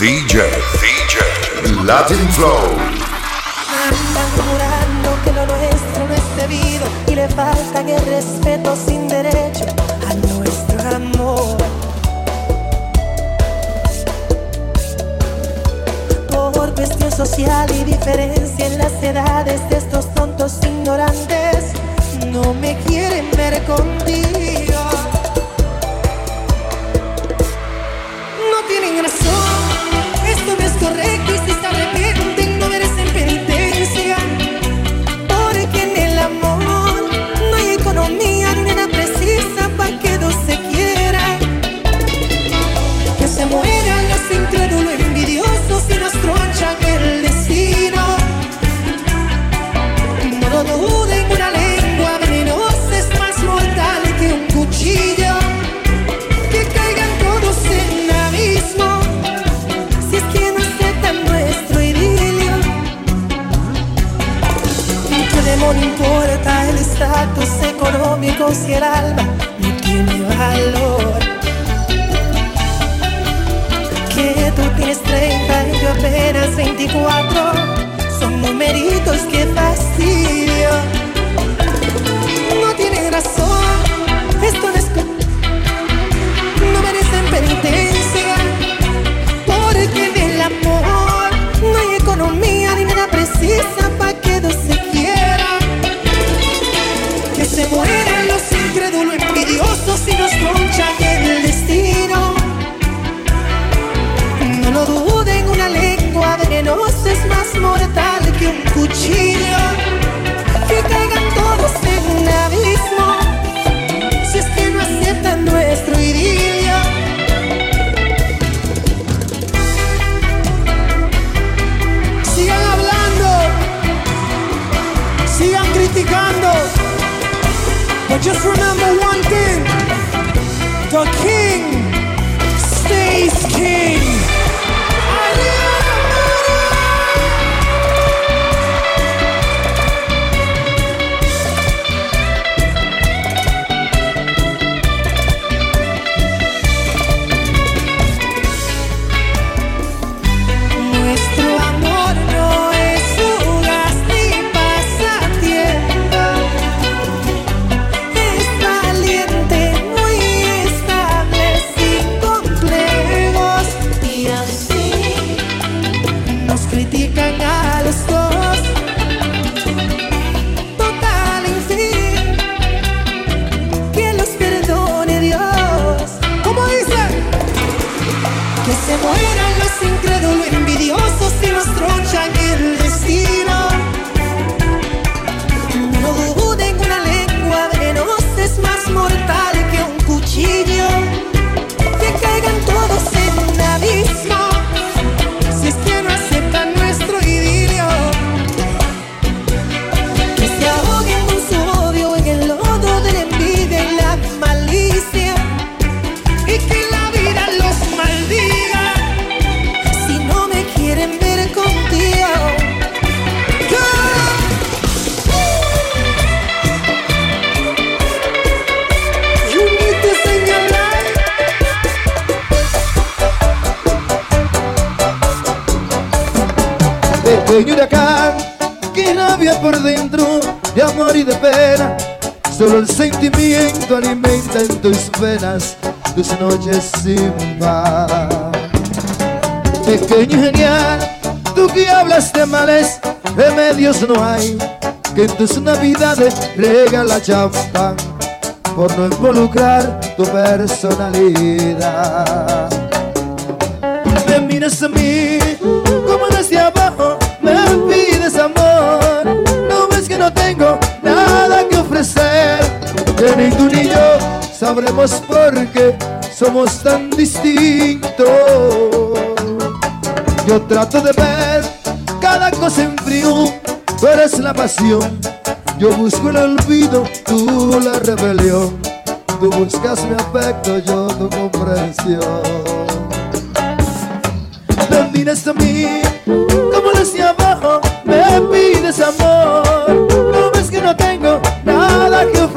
DJ, DJ, Latin Flow. Andan jurando que lo nuestro no es debido y le falta el respeto sin derecho a nuestro amor. Por cuestión social y diferencia en las edades de estos tontos ignorantes, no me si el alma just remember one thing: the king stays king. Pequeño huracán que rabia por dentro de amor y de pena. Solo el sentimiento alimenta en tus venas tus noches sin paz. Pequeño genial, tú que hablas de males, remedios no hay. Que en tus navidades regala champán por no involucrar tu personalidad me miras a mí no no tengo nada que ofrecer que ni tú ni yo sabremos por qué somos tan distintos. Yo trato de ver cada cosa en frío tú eres la pasión. Yo busco el olvido tú la rebelión. Tú buscas mi afecto yo tu comprensión. Me miras a mí como desde abajo me pides amor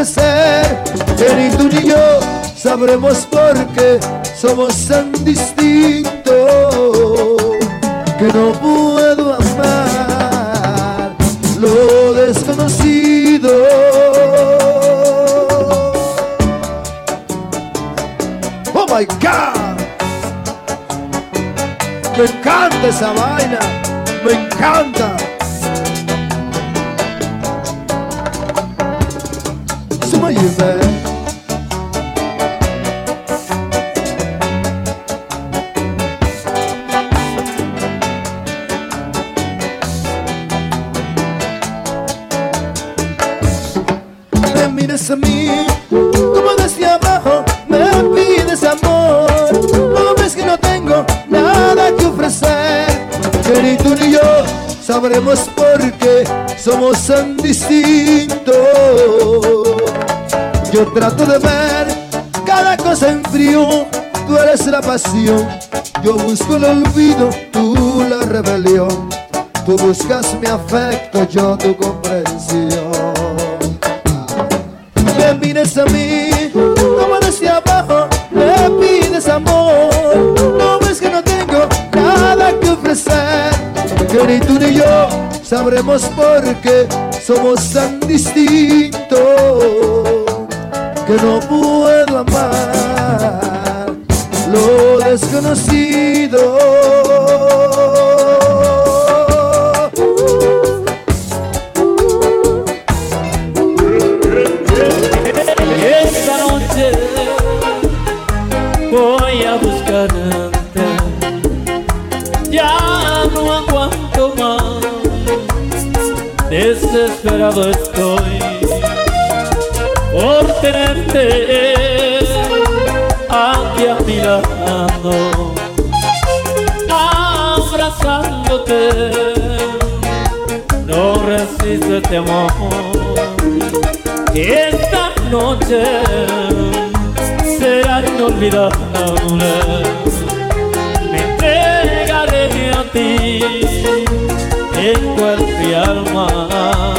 ofrecer, que ni tú ni yo sabremos por qué somos tan distintos que no puedo amar lo desconocido. Oh my God, me encanta esa vaina, me encanta. A mí como desde abajo me pides amor. No ves que no tengo nada que ofrecer. Que ni tú ni yo sabremos por qué somos tan distintos. Yo trato de ver cada cosa en frío. Tú eres la pasión. Yo busco el olvido, tú la rebelión. Tú buscas mi afecto, yo tu comprensión mires a mí como desde abajo me pides amor. No ves que no tengo nada que ofrecer. Que ni tú ni yo sabremos por qué somos tan distintos. Que no puedo amar lo desconocido no aguanto más. Desesperado estoy por tenerte aquí a mi lado, abrazándote. No resisto este amor. Esta noche será inolvidable. En cuerpo y alma.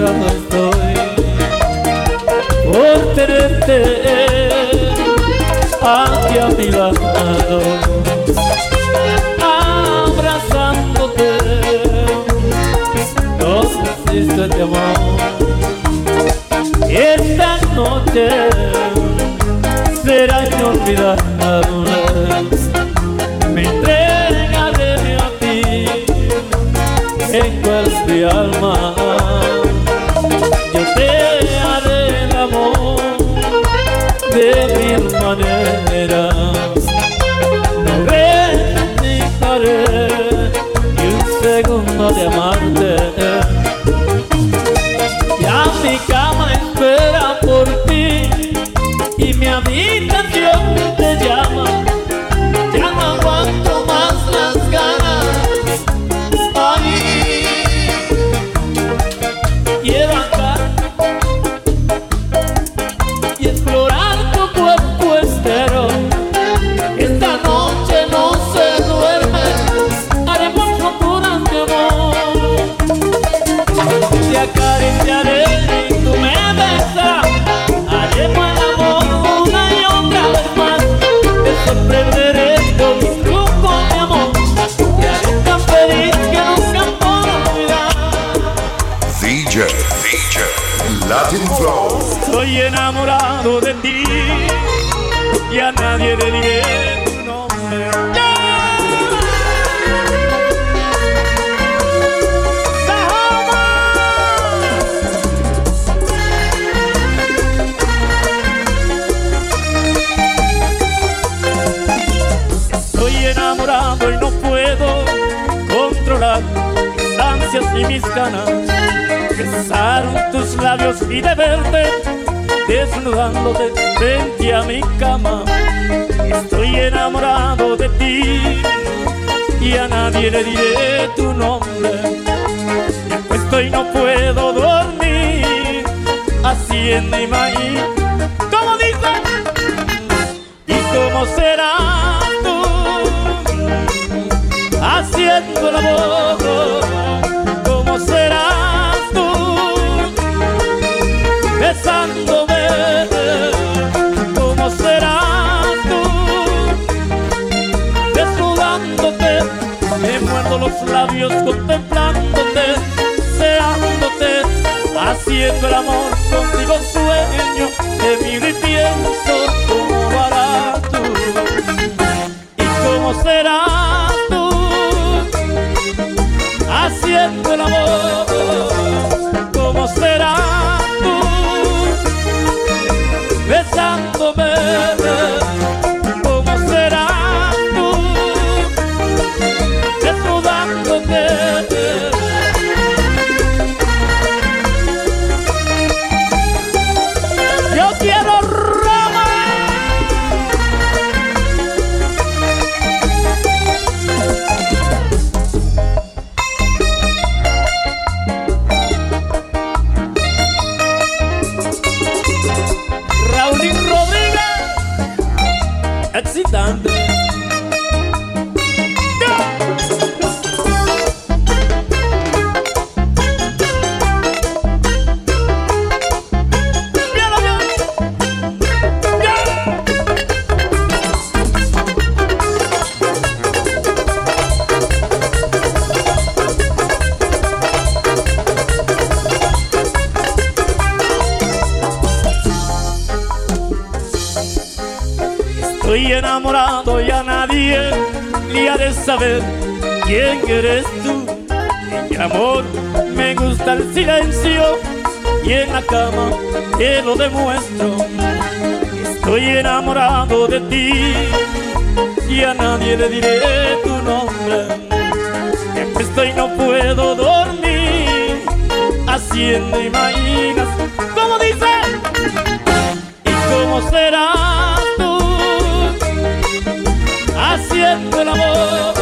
Desesperado estoy por tenerte aquí a mi lado abrazándote. No necesito de amor. Y esta noche será inolvidable. Me entregaré a ti en cuerpo بالمنارة نورت نكترت y a nadie le diré tu nombre. Estoy enamorado y no puedo controlar mis ansias y mis ganas. Besaron tus labios y de verte desnudándote frente a mi cama. Estoy enamorado de ti y a nadie le diré tu nombre. Me acuesto y no puedo dormir haciendo imagen. ¿Cómo dice? ¿Y cómo serás tú haciendo el amor? Labios contemplándote, deseándote, haciendo el amor contigo sueño, de miro y pienso cómo harás tú. Y cómo serás tú haciendo el amor, sit down Estoy enamorado y a nadie le ha de saber quién eres tú. El amor me gusta el silencio y en la cama te lo demuestro. Estoy enamorado de ti y a nadie le diré tu nombre. Me acuesto y no puedo dormir haciendo imaginas. ¿Cómo dice? ¿Y cómo serás haciendo el amor?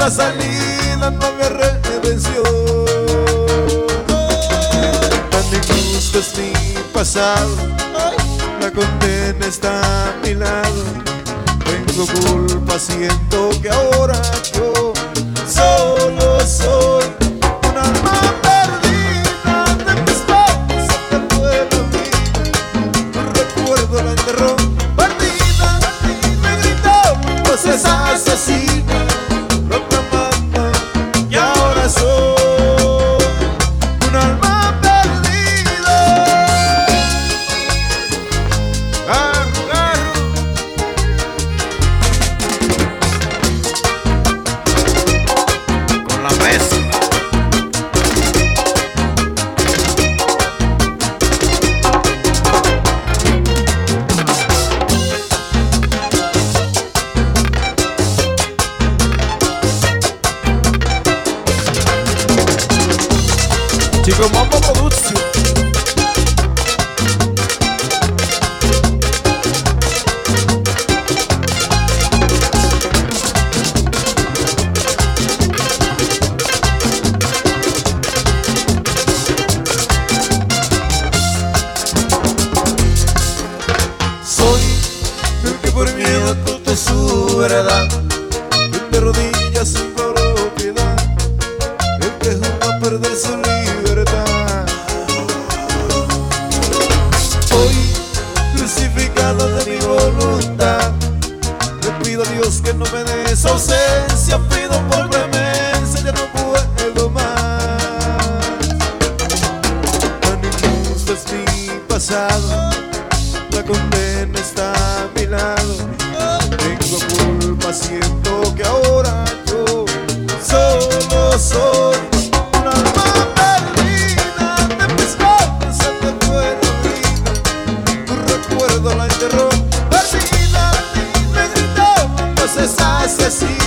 Otra salida, no había redención. Tan injusto es mi pasado la condena está a mi lado. Tengo culpa, siento que ahora yo Tive o maior bolute, Dios que no necessita.